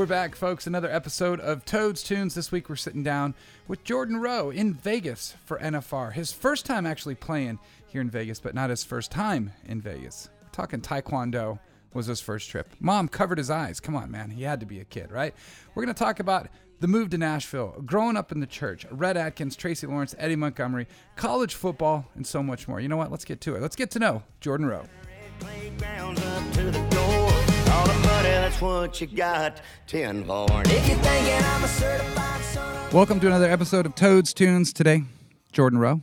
We're back, folks. Another episode of Toads Tunes. This week we're sitting down with Jordan Rowe in Vegas for NFR. His first time actually playing here in Vegas, but not his first time in Vegas. We're talking Taekwondo was his first trip. Mom covered his eyes. Come on, man. He had to be a kid, right? We're going to talk about the move to Nashville, growing up in the church, Rhett Akins, Tracy Lawrence, Eddie Montgomery, college football, and so much more. You know what? Let's get to it. Let's get to know Jordan Rowe. That's what you got. Ten for. And if you're I'm a certified son Welcome to another episode of Toads Tunes. Today, Jordan Rowe.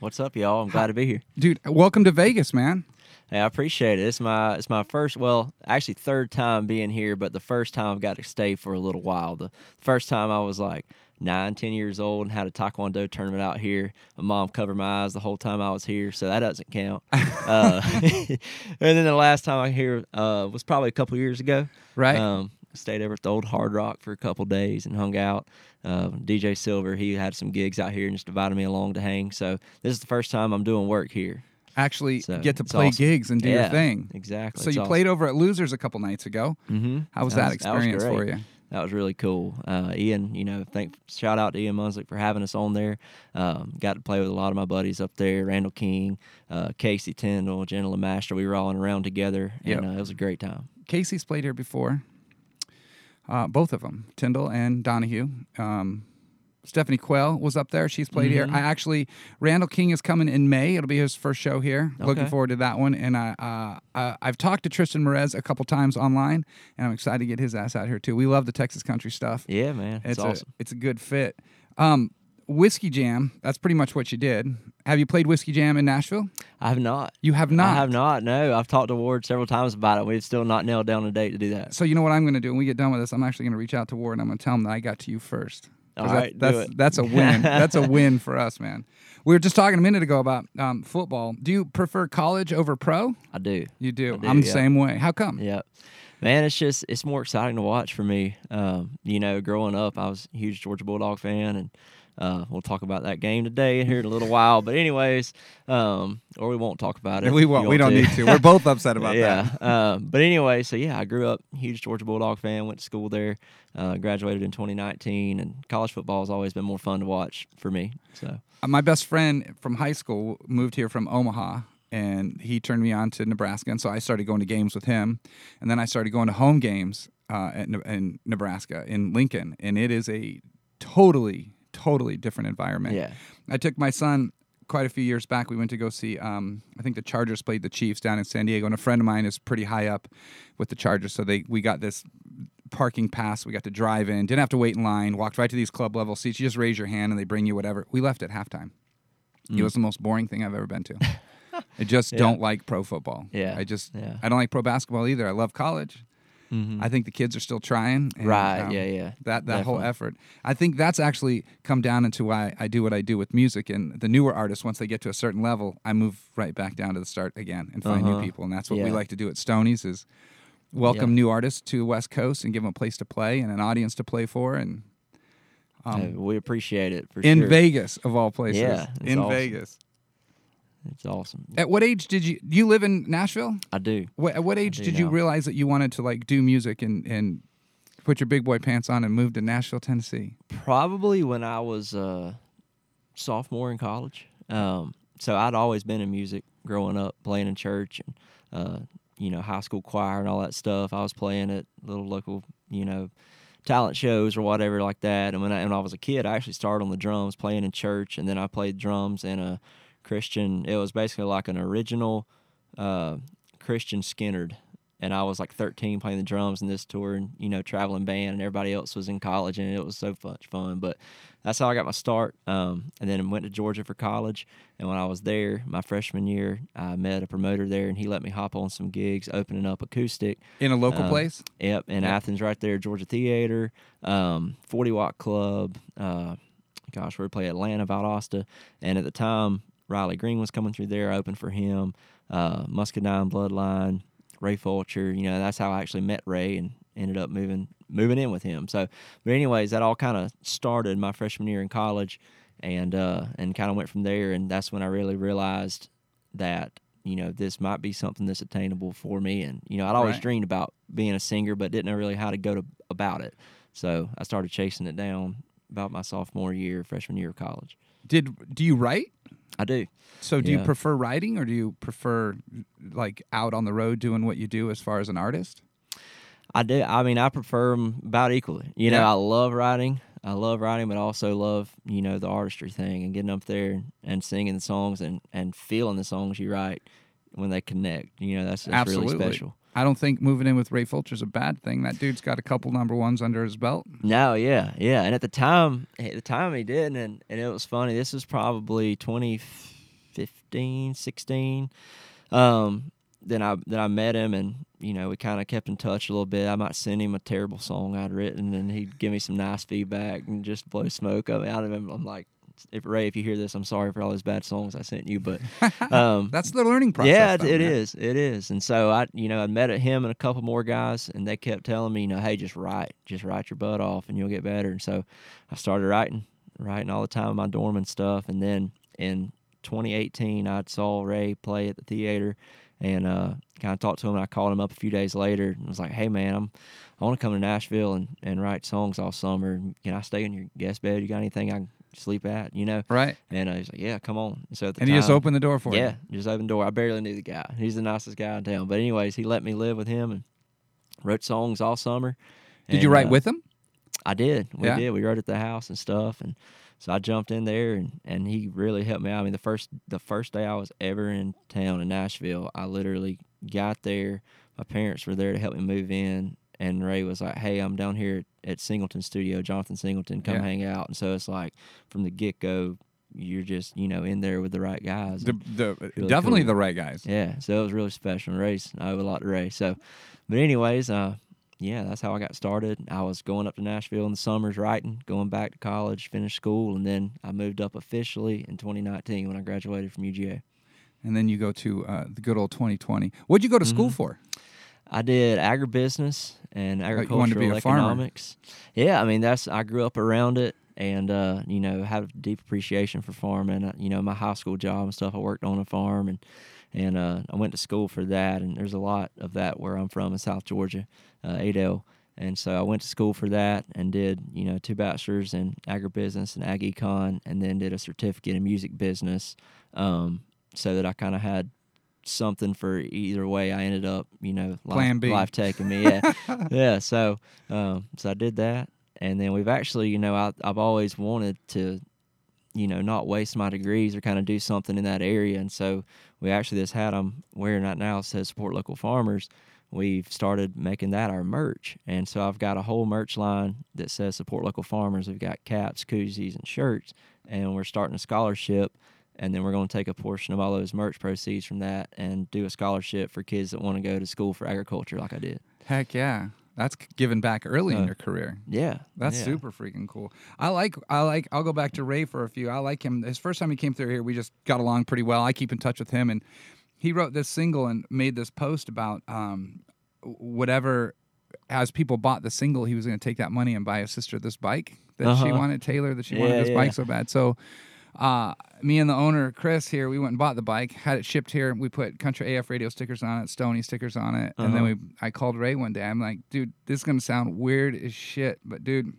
What's up, y'all? I'm glad to be here. Dude, welcome to Vegas, man. Hey, I appreciate it. It's my it's my first, well, actually third time being here, but the first time I've got to stay for a little while. The first time I was like nine, ten years old and had a taekwondo tournament out here. My mom covered my eyes the whole time I was here, so that doesn't count. uh, and then the last time I here uh, was probably a couple years ago. Right. Um, stayed over at the old Hard Rock for a couple days and hung out. Uh, DJ Silver, he had some gigs out here and just invited me along to hang. So this is the first time I'm doing work here. Actually, So, get to play awesome. gigs and do your thing. exactly. So you awesome. played over at Losers a couple nights ago. Mm-hmm. How was that, experience for great. you? That was really cool. Uh, Ian, you know, thank shout out to Ian Munslick for having us on there. Um, got to play with a lot of my buddies up there, Randall King, uh, Kasey Tyndall, Jenna Lemaster. We were all in around together, and Yep. uh, it was a great time. Casey's played here before. Uh, both of them, Tyndall and Donahue. Um, Stephanie Quayle was up there. She's played Mm-hmm. here. I actually, Randall King is coming in May. It'll be his first show here. Looking forward to that one. And I, uh, uh, I've talked to Tristan Merez a couple times online, and I'm excited to get his ass out here too. We love the Texas country stuff. Yeah, man, it's, it's awesome. a it's a good fit. Um, Whiskey Jam. That's pretty much what you did. Have you played Whiskey Jam in Nashville? I have not. You have not. I have not. No, I've talked to Ward several times about it. We've still not nailed down a date to do that. So you know what I'm going to do when we get done with this? I'm actually going to reach out to Ward and I'm going to tell him that I got to you first. All that- right, do that's that's a win. that's a win for us, man. We were just talking a minute ago about um, football. Do you prefer college over pro? I do. You do. Do, I'm the yeah. same way. How come? Yeah. Man, it's just it's more exciting to watch for me. Um, you know, growing up, I was a huge Georgia Bulldog fan, and uh, we'll talk about that game today here in a little while. But anyways, um, or we won't talk about it. We won't. We don't need to. We're both upset about yeah. that. Um, but anyway, so yeah, I grew up huge Georgia Bulldog fan. Went to school there. Uh, graduated in 2019, and college football has always been more fun to watch for me. So Uh, My best friend from high school moved here from Omaha, and he turned me on to Nebraska, and so I started going to games with him, and then I started going to home games uh, at, in Nebraska in Lincoln, and it is a totally, totally different environment. Yeah. I took my son quite a few years back. We went to go see. Um, I think the Chargers played the Chiefs down in San Diego, and a friend of mine is pretty high up with the Chargers, so they we got this parking pass. We got to drive in, didn't have to wait in line, walked right to these club level seats. You just raise your hand and they bring you whatever. We left at halftime. Mm. It was the most boring thing I've ever been to. I just don't like pro football. Yeah, I just yeah. I don't like pro basketball either. I love college. I think the kids are still trying. and, Mm-hmm. Right, um, yeah, yeah, That that whole effort. I think that's actually come down into why I do what I do with music. And the newer artists, once they get to a certain level, I move right back down to the start again and find new Uh-huh. people. And that's what we like to do at Stonies is welcome Yeah. new artists to the West Coast and give them a place to play and an audience to play for. And uh, we appreciate it for Um, in sure. Vegas of all places, Yeah, in awesome. Vegas. It's awesome. At what age did you do you live in Nashville? I do. What, at what age did you realize that you wanted to like do music and and put your big boy pants on and move to Nashville, Tennessee? Probably when I was uh, sophomore in college. Um, so I'd always been in music growing up, playing in church and uh, you know high school choir and all that stuff. I was playing at little local you know talent shows or whatever like that. And when I, when I was a kid, I actually started on the drums, playing in church, and then I played drums in a Christian. It was basically like an original uh, Christian Skynyrd. And I was like 13 playing the drums in this tour and, you know, traveling band, and everybody else was in college, and it was so much fun. But that's how I got my start. Um, and then went to Georgia for college. And when I was there, my freshman year, I met a promoter there, and he let me hop on some gigs, opening up acoustic. In a local Um, place? Yep, in Athens, right there, Georgia Theater, um, Forty Watt Club. Uh, gosh, we play Atlanta, Valdosta, and at the time, Riley Green was coming through there. I opened for him. Uh, Muscadine Bloodline, Ray Fulcher. You know, that's how I actually met Ray and ended up moving moving in with him. So, but anyways, that all kind of started my freshman year in college, and uh, and kind of went from there. And that's when I really realized that you know this might be something that's attainable for me. And you know, I'd always Right. dreamed about being a singer, but didn't know really how to go to about it. So I started chasing it down about my sophomore year, freshman year of college. Did do you write? I do. So do you prefer writing or do you prefer like out on the road doing what you do as far as an artist? I do. I mean, I prefer them about equally. You know, I love writing. I love writing, but I also love you know the artistry thing and getting up there and, and singing the songs and and feeling the songs you write when they connect. You know, that's, that's Absolutely. really special. I don't think moving in with Ray Fulcher's a bad thing. That dude's got a couple number ones under his belt. No, yeah, yeah. And at the time, at the time he did, and and it was funny. This was probably 2015, 16. Um, then I then I met him, and you know we kind of kept in touch a little bit. I might send him a terrible song I'd written, and he'd give me some nice feedback and just blow smoke up out of him. I'm like, if Ray, if you hear this, I'm sorry for all those bad songs I sent you, but um, That's the learning process. yeah, it, it is. It is. And so I, you know, I met him and a couple more guys, and they kept telling me, you know, hey, just write, just write your butt off, and you'll get better. And so I started writing, writing all the time in my dorm and stuff. And then in 2018, I saw Ray play at the theater, and uh, kind of talked to him. And I called him up a few days later and was like, hey, man, I'm, I want to come to Nashville and, and write songs all summer. Can I stay in your guest bed? You got anything I can sleep at? You know. Right. And uh, he's like, yeah, come on. So at the And he just opened the door for you. yeah, just open the door. I barely knew the guy. He's the nicest guy in town. But anyways, he let me live with him and wrote songs all summer. Did you write uh, with him? I did. We Yeah? did. We wrote at the house and stuff, and so I jumped in there, and, and he really helped me out. I mean, the first the first day I was ever in town in Nashville, I literally got there. My parents were there to help me move in, and Ray was like, "Hey, I'm down here at Singleton Studio, Jonathan Singleton, come Yeah. hang out." And so it's like from the get go, you're just you know in there with the right guys. The, the, Really definitely cool. the right guys. yeah, so it was really special. And Race, I owe a lot to Ray. So, but anyways, uh, yeah, that's how I got started. I was going up to Nashville in the summers writing, going back to college, finished school, and then I moved up officially in 2019 when I graduated from UGA. And then you go to uh, the good old 2020. What'd you go to school Mm-hmm. for? I did agribusiness and you wanted to be agricultural a economics. Yeah, I mean that's I grew up around it, and uh, you know have a deep appreciation for farming. Uh, you know my high school job and stuff. I worked on a farm, and and uh, I went to school for that. And there's a lot of that where I'm from in South Georgia, uh, Adel. And so I went to school for that and did, you know, two bachelors in agribusiness and ag econ, and then did a certificate in music business, um, so that I kind of had something for either way. I ended up, you know, life, Plan B. life taking me. Yeah, yeah. So, um, so I did that, and then we've actually, you know, I, I've always wanted to, you know, not waste my degrees or kind of do something in that area, and so we actually this hat I'm wearing right now says support local farmers. We've started making that our merch, and so I've got a whole merch line that says support local farmers. We've got caps, koozies, and shirts, and we're starting a scholarship and then we're going to take a portion of all those merch proceeds from that and do a scholarship for kids that want to go to school for agriculture like I did. Heck yeah. That's given back early in Uh, your career. Yeah. That's yeah. super freaking cool. I like I like I'll go back to Ray for a few. I like him. His first time he came through here, we just got along pretty well. I keep in touch with him and he wrote this single and made this post about um whatever as people bought the single, he was going to take that money and buy his sister this bike that she Uh-huh. wanted, Taylor, that she Yeah, wanted this yeah. bike so bad. So uh, me and the owner, Chris, here, we went and bought the bike, had it shipped here. We put Country AF radio stickers on it, Stony stickers on it. And then Uh-huh. we, I called Ray one day. I'm like, dude, this is going to sound weird as shit, but dude,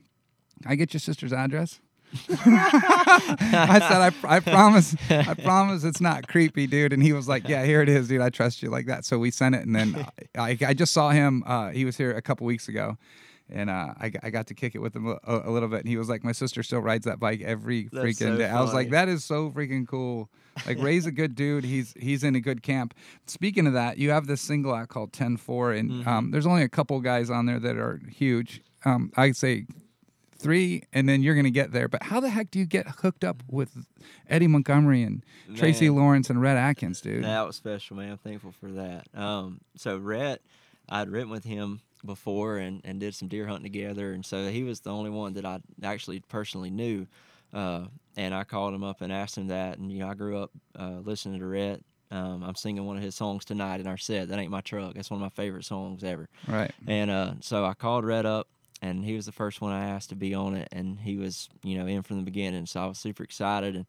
I get your sister's address. I said, I, I promise, I promise it's not creepy, dude. And he was like, Yeah, here it is, dude. I trust you like that. So we sent it, and then I, I just saw him. Uh, he was here a couple weeks ago, and uh, I, I got to kick it with him a, a little bit. And he was like, My sister still rides that bike every That's freaking so day. I was like. That is so freaking cool. Like Ray's a good dude. He's he's in a good camp. Speaking of that, you have this single out called 10-4, and Mm-hmm. um, there's only a couple guys on there that are huge. Um, I say three, and then you're gonna get there. But how the heck do you get hooked up with Eddie Montgomery and Tracy Lawrence and Rhett Akins, dude? That was special, man. I'm thankful for that. Um, so Rhett, I'd written with him before and, and did some deer hunting together, and so he was the only one that I actually personally knew. Uh, and I called him up and asked him that, and you know I grew up uh, listening to Rhett. Um, I'm singing one of his songs tonight in our set. That ain't my truck. That's one of my favorite songs ever. Right. And uh, so I called Rhett up, and he was the first one I asked to be on it, and he was, you know, in from the beginning. So I was super excited, and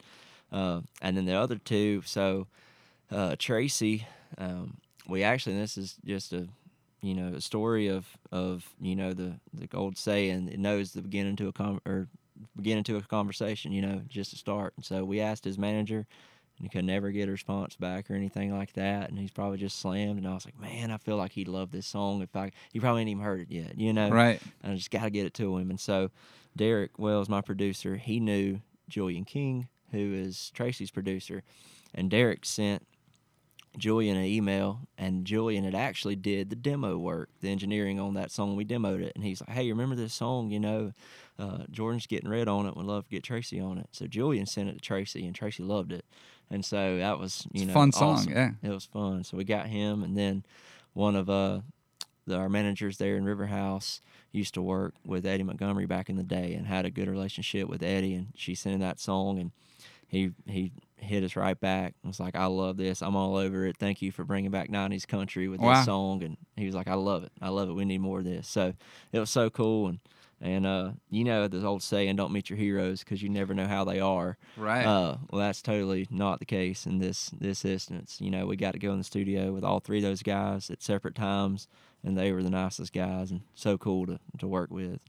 uh, and then the other two. So uh, Tracy, um, we actually, and this is just a you know a story of of you know the the old saying it knows the beginning to a con or beginning to a conversation you know just to start. And so we asked his manager and he could never get a response back or anything like that. And he's probably just slammed. And i was like man i feel like he'd love this song if i he probably ain't even heard it yet you know? Right. i just got to get it to him. And so derek wells my producer he knew julian king who is tracy's producer. And derek sent Julian an email, and Julian had actually did the demo work, the engineering on that song. We demoed it, and he's like, "Hey, you remember this song? You know, uh, Jordan's getting Rhett on it. Would love to get Tracy on it." So Julian sent it to Tracy, and Tracy loved it, and so that was you It's know fun song, awesome. yeah. it was fun. So we got him, and then one of uh the, our managers there in River House used to work with Eddie Montgomery back in the day, and had a good relationship with Eddie, and she sent him that song, and he he hit us right back. and was like, "I love this. I'm all over it. Thank you for bringing back '90s country with Wow. this song." And he was like, "I love it. I love it. We need more of this." So it was so cool. And and uh, you know the old saying, "Don't meet your heroes because you never know how they are." Right. Uh, well, that's totally not the case in this this instance. You know, we got to go in the studio with all three of those guys at separate times, and they were the nicest guys and so cool to to work with.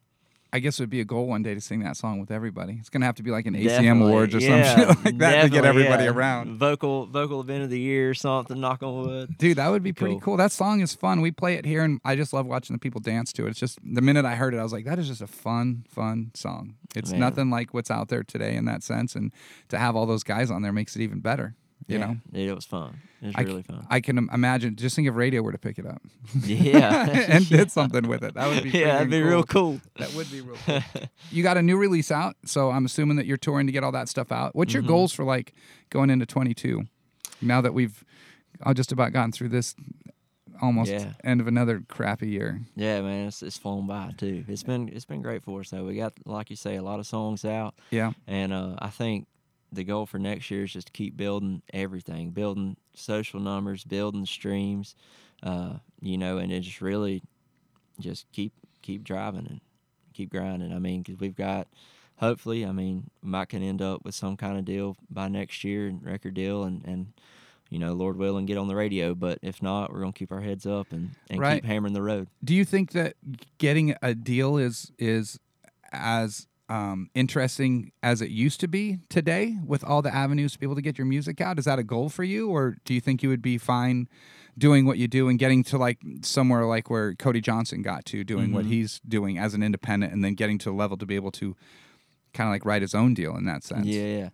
I guess it would be a goal one day to sing that song with everybody. It's gonna have to be like an ACM Definitely, awards or yeah, some shit like that to get everybody yeah. around. Vocal vocal event of the year, or something. Knock on wood. Dude, that would be pretty Cool. cool. That song is fun. We play it here, and I just love watching the people dance to it. It's just the minute I heard it, I was like, "That is just a fun, fun song." It's Man. nothing like what's out there today in that sense, and to have all those guys on there makes it even better. You yeah, know, Dude, it was fun. It was I, really fun. I can imagine. Just think if radio were to pick it up yeah, and did something with it. That would be yeah, that'd freaking be real cool. That would be real cool. you got a new release out, so I'm assuming that you're touring to get all that stuff out. What's your Mm-hmm. goals for like going into 22? Now that we've uh, just about gotten through this almost Yeah. end of another crappy year. Yeah, man, it's, it's flown by too. It's been it's been great for us though. We got like you say a lot of songs out, Yeah. and uh, I think the goal for next year is just to keep building everything, building social numbers, building streams, uh, you know, and it just really just keep keep driving and keep grinding. I mean, because we've got hopefully, I mean, might can end up with some kind of deal by next year, record deal, and and you know, Lord willing, get on the radio. But if not, we're gonna keep our heads up and and Right. keep hammering the road. Do you think that getting a deal is is as um, interesting as it used to be today with all the avenues to be able to get your music out? Is that a goal for you, or do you think you would be fine doing what you do and getting to like somewhere like where Cody Johnson got to doing what he's doing as an independent, and then getting to a level to be able to kind of like write his own deal in that sense? Yeah, yeah.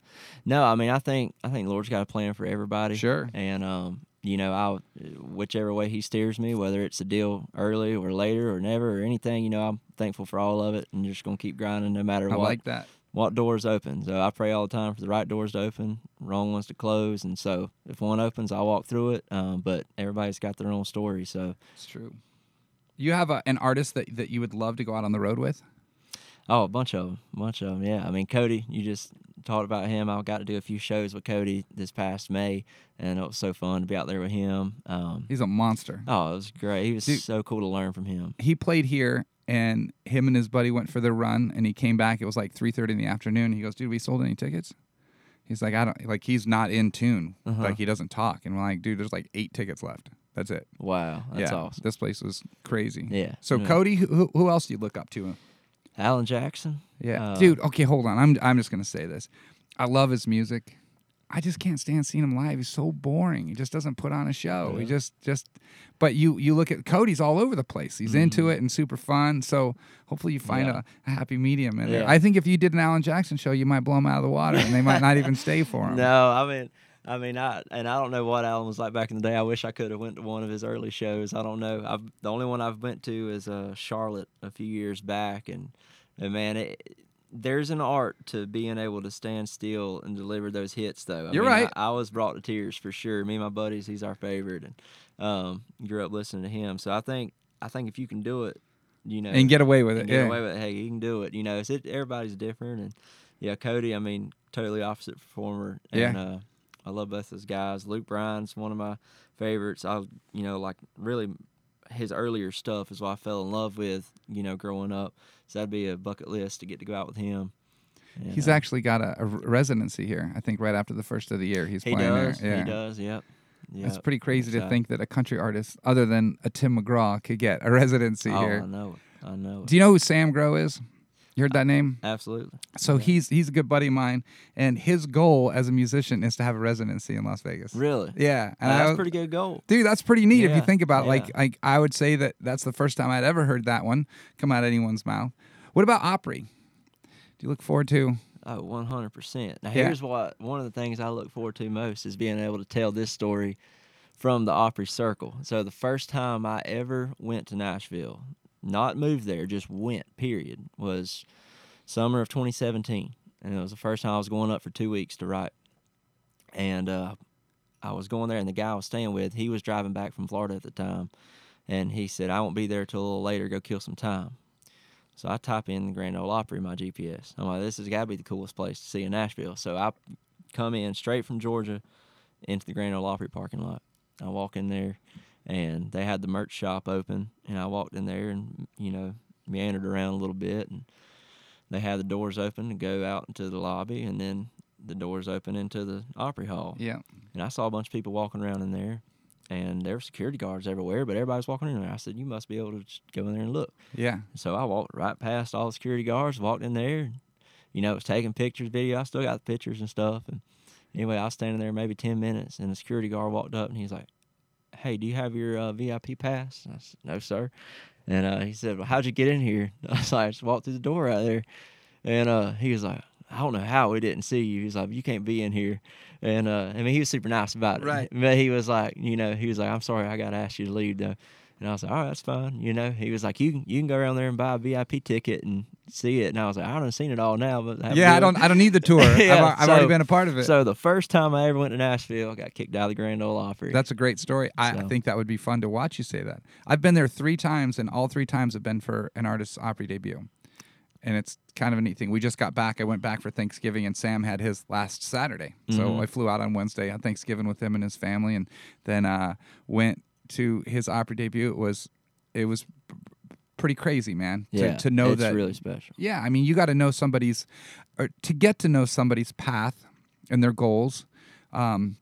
No, I mean, I think I think Lord's got a plan for everybody. Sure. And um, you know, I'll whichever way He steers me, whether it's a deal early or later or never or anything, you know, I'm thankful for all of it, and you're just gonna keep grinding no matter I what. like that. What doors open? So I pray all the time for the right doors to open, wrong ones to close, and so if one opens, I walk through it. Um, but everybody's got their own story, so It's true. You have a, an artist that, that you would love to go out on the road with? Oh, a bunch of them, a bunch of them. Yeah, I mean Cody. You just talked about him. I got to do a few shows with Cody this past May, and it was so fun to be out there with him. Um, He's a monster. oh, it was great. He was Dude. so cool to learn from him. he played here and him and his buddy went for their run and he came back it was like 3.30 in the afternoon he goes dude we sold any tickets he's like i don't like he's not in tune Uh-huh. like he doesn't talk and we're like dude there's like eight tickets left that's it Wow, that's yeah awesome. this place was crazy Yeah, so yeah. cody who, who else do you look up to Alan Jackson. yeah. Uh, dude okay hold on. I'm, I'm just gonna say this. I love his music. I just can't stand seeing him live. He's so boring. He just doesn't put on a show. He just just but you you look at cody's all over the place. He's into it and super fun. So hopefully you find Mm-hmm. Yeah. a, a happy medium in there i think if you did an alan jackson show you might blow him out of the water and they might not even stay for him. No, I mean, I mean, I and I don't know what Alan was like back in the day. I wish I could have went to one of his early shows. I don't know. I've the only one I've went to is uh, Charlotte a few years back, and, and man, it, there's an art to being able to stand still and deliver those hits. Though I You're mean, right. I, I was brought to tears for sure. Me and my buddies, he's our favorite, and um, grew up listening to him. So I think I think if you can do it, you know, and get away with it get yeah away with it. Hey, you can do it. You know, it's it, everybody's different, and yeah, Cody. I mean, totally opposite performer. And, Yeah. Uh, I love both those guys. Luke Bryan's one of my favorites. I, you know, like really, his earlier stuff is what I fell in love with. You know, growing up, so that'd be a bucket list to get to go out with him. And, he's uh, actually got a, a residency here i think right after the first of the year he's he playing does. there yeah He does. Yep. It's Yep, pretty crazy to think that a country artist other than a Tim McGraw could get a residency Oh, here. I know it. I know it. Do you know who Sam Grow is? You heard that name? Absolutely. So he's he's a good buddy of mine, and his goal as a musician is to have a residency in Las Vegas. Really? Yeah, and that's a pretty good goal. Dude, that's pretty neat if you think about it. Like, yeah. like I would say that that's the first time I'd ever heard that one come out of anyone's mouth. What about Opry? Do you look forward to? Oh, one hundred percent. Now Yeah. here's what one of the things I look forward to most is being able to tell this story from the Opry Circle. So the first time I ever went to Nashville, not moved there, just went, period, was summer of 2017, and it was the first time I was going up for two weeks to write. And uh, I was going there, and the guy I was staying with, he was driving back from Florida at the time, and he said, "I won't be there till a little later. Go kill some time." So I type in the Grand Ole Opry in my GPS. I'm like, this has got to be the coolest place to see in Nashville. So I come in straight from Georgia into the Grand Ole Opry parking lot. I walk in there, and they had the merch shop open, and I walked in there and you know meandered around a little bit, and they had the doors open to go out into the lobby, and then the doors open into the Opry Hall. Yeah, And I saw a bunch of people walking around in there, and there were security guards everywhere, but everybody was walking in there. I said, you must be able to just go in there and look. yeah, So I walked right past all the security guards, walked in there, and, you know, was taking pictures, video. I still got the pictures and stuff. And anyway, I was standing there maybe 10 minutes, and the security guard walked up and he's like, Hey, do you have your uh, VIP pass? And I said, No, sir. And uh, he said, Well, how'd you get in here? I was like, I just walked through the door right there. And uh, he was like, I don't know how we didn't see you. He's like, You can't be in here. And uh, I mean, he was super nice about it. Right. But he was like, You know, he was like, I'm sorry, I got to ask you to leave, though. And I was like, all right, that's fine. You know, he was like, you can you can go around there and buy a VIP ticket and see it. And I was like, I don't seen it all now, but yeah. I don't. I don't need the tour. I've, I've already been a part of it. So the first time I ever went to Nashville, I got kicked out of the Grand Ole Opry. That's a great story. I, I think that would be fun to watch you say that. I've been there three times, and all three times have been for an artist's Opry debut. And it's kind of a neat thing. We just got back. I went back for Thanksgiving, and Sam had his last Saturday. So Mhm. I flew out on Wednesday, on Thanksgiving with him and his family, and then uh, went to his Opry debut. It was, it was pretty crazy, man. yeah, to, to know it's that really special. yeah, I mean, you got to know somebody's, or to get to know somebody's path and their goals, um,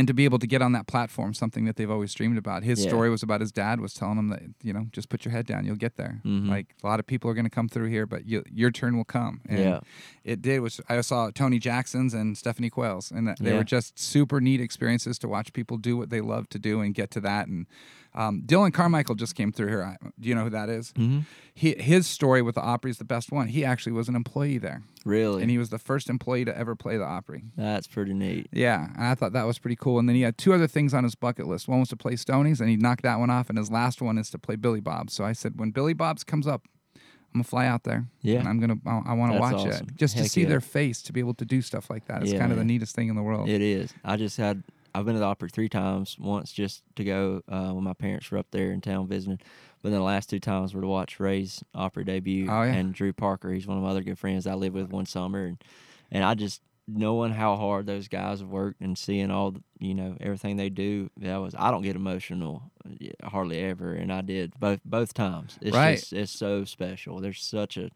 and to be able to get on that platform, something that they've always dreamed about. His Yeah. story was about his dad was telling him that you know just put your head down, you'll get there. Mhm. Like a lot of people are going to come through here, but you, your turn will come. And Yeah. it did. Was I saw Tony Jackson's and Stephanie Quayle's, and they Yeah. were just super neat experiences to watch people do what they love to do and get to that. And um, Dillon Carmichael just came through here. I, do you know who that is? Mhm. He, his story with the Opry is the best one. He actually was an employee there, Really, and he was the first employee to ever play the Opry. that's pretty neat. Yeah, and I thought that was pretty cool. And then he had two other things on his bucket list. One was to play Stonies, and he knocked that one off. And his last one is to play Billy Bob's. So I said, when Billy Bob's comes up, I'm gonna fly out there. Yeah. and I'm gonna. I, I want to watch awesome. it just to see yeah. their face to be able to do stuff like that. It's Yeah, kind of the neatest thing in the world. It is. I just had. I've been to the Opry three times. Once just to go uh, when my parents were up there in town visiting, but then the last two times were to watch Ray's Opry debut Oh, yeah. and Drew Parker. He's one of my other good friends I lived with one summer, and and I just knowing how hard those guys have worked and seeing all the, you know everything they do. That was I don't get emotional uh, hardly ever, and I did both both times. It's Right. just it's so special. There's such a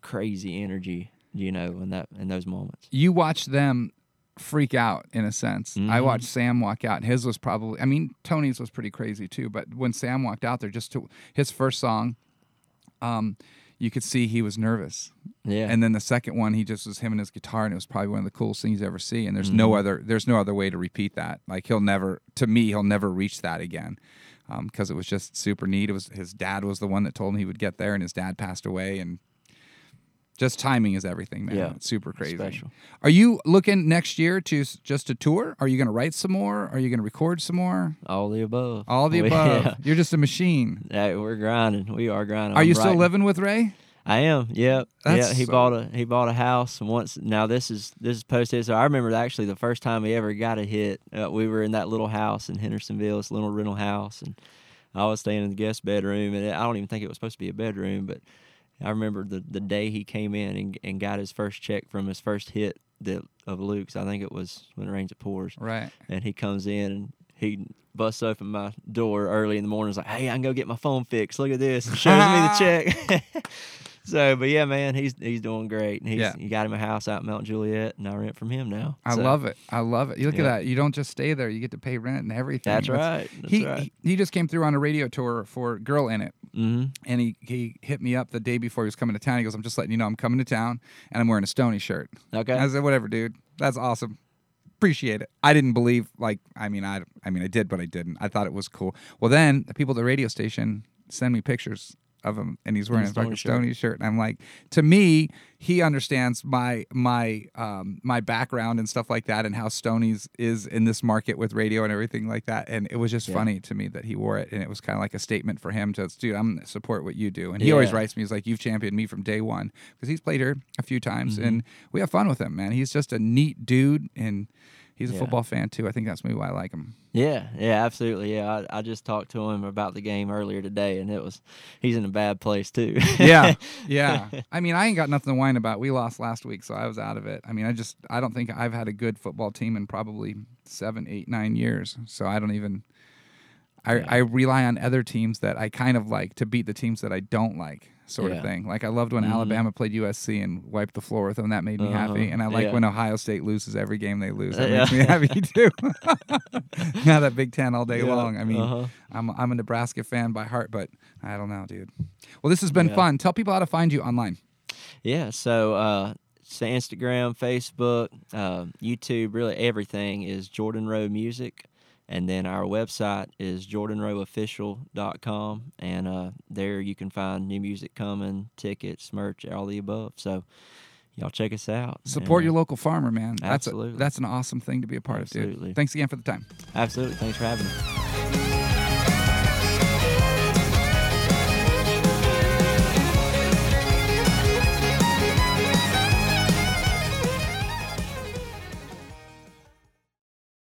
crazy energy, you know, in that in those moments. you watch them freak out in a sense. I Mhm. watched Sam walk out. His was probably, I mean, Tony's was pretty crazy too. But when Sam walked out there, just to his first song, um, you could see he was nervous. Yeah, And then the second one, he just was him and his guitar, and it was probably one of the coolest things you ever see. And there's Mm-hmm. no other, there's no other way to repeat that. Like he'll never, to me, he'll never reach that again, because it was just super neat. It was his dad was the one that told him he would get there, and his dad passed away, and just timing is everything, man. Yeah. It's super crazy. Special. Are you looking next year to just a tour? Are you going to write some more? Are you going to record some more? all the above. All the We- above. yeah. You're just a machine. Hey, we're grinding. We are grinding. Are I'm you still living with Ray? I am. Yep. That's yeah. He so- bought a he bought a house once. Now this is this is post hit. So I remember actually the first time he ever got a hit. Uh, we were in that little house in Hendersonville, this little rental house, and I was staying in the guest bedroom, and I don't even think it was supposed to be a bedroom, but I remember the the day he came in and, and got his first check from his first hit that of Luke's. I think it was when it rains it pours Right. and he comes in and he busts open my door early in the morning. He's like, "Hey, I can go get my phone fixed. Look at this." And shows me the check. so, but yeah, man, he's he's doing great. And he's Yeah. you got him a house out in Mount Juliet, and I rent from him now. I So, love it. I love it. You look Yeah. at that. You don't just stay there. You get to pay rent and everything. That's It's- right. That's he, right. he he just came through on a radio tour for Girl in It. Hmm and he, he hit me up the day before he was coming to town. He goes, I'm just letting you know I'm coming to town and I'm wearing a Stony shirt. Okay. I said, whatever, dude. That's awesome. Appreciate it. I didn't believe, like, I mean, I, I mean, I did, but I didn't. I thought it was cool. Well, then the people at the radio station send me pictures of him, and he's wearing a fucking shirt. Stony shirt. And I'm like, to me, he understands my my um my background and stuff like that, and how Stony's is in this market with radio and everything like that. And it was just Yeah. funny to me that he wore it, and it was kind of like a statement for him to, dude, I'm gonna support what you do. And he always writes me, he's like, you've championed me from day one because he's played here a few times, Mm-hmm. and we have fun with him, man. He's just a neat dude, and he's a Yeah. football fan too. I think that's maybe why I like him. Yeah, yeah, absolutely. Yeah, I, I just talked to him about the game earlier today, and it was he's in a bad place too. Yeah, yeah. I mean, I ain't got nothing to whine about. We lost last week, so I was out of it. I mean, I just I don't think I've had a good football team in probably seven, eight, nine years. So I don't even. I, Yeah. I rely on other teams that I kind of like to beat the teams that I don't like, sort of thing. Like I loved when Mhm. Alabama played USC and wiped the floor with them. That made me happy, Uh-huh. and I like Yeah. when Ohio State loses every game they lose. That Yeah. makes me happy too. yeah, that Big Ten all day Yeah, long. I mean, uh-huh. I'm I'm a Nebraska fan by heart, but I don't know, dude. Well, this has been Yeah. fun. Tell people how to find you online. Yeah, so uh, so Instagram, Facebook, uh, YouTube, really everything is Jordan Rowe Music. And then our website is jordanroweofficial.com. And uh, there you can find new music coming, tickets, merch, all the above. So y'all check us out. Support And, your uh, local farmer, man. That's a, Absolutely. that's an awesome thing to be a part of, Absolutely. dude. Thanks again for the time. Absolutely. Thanks for having me.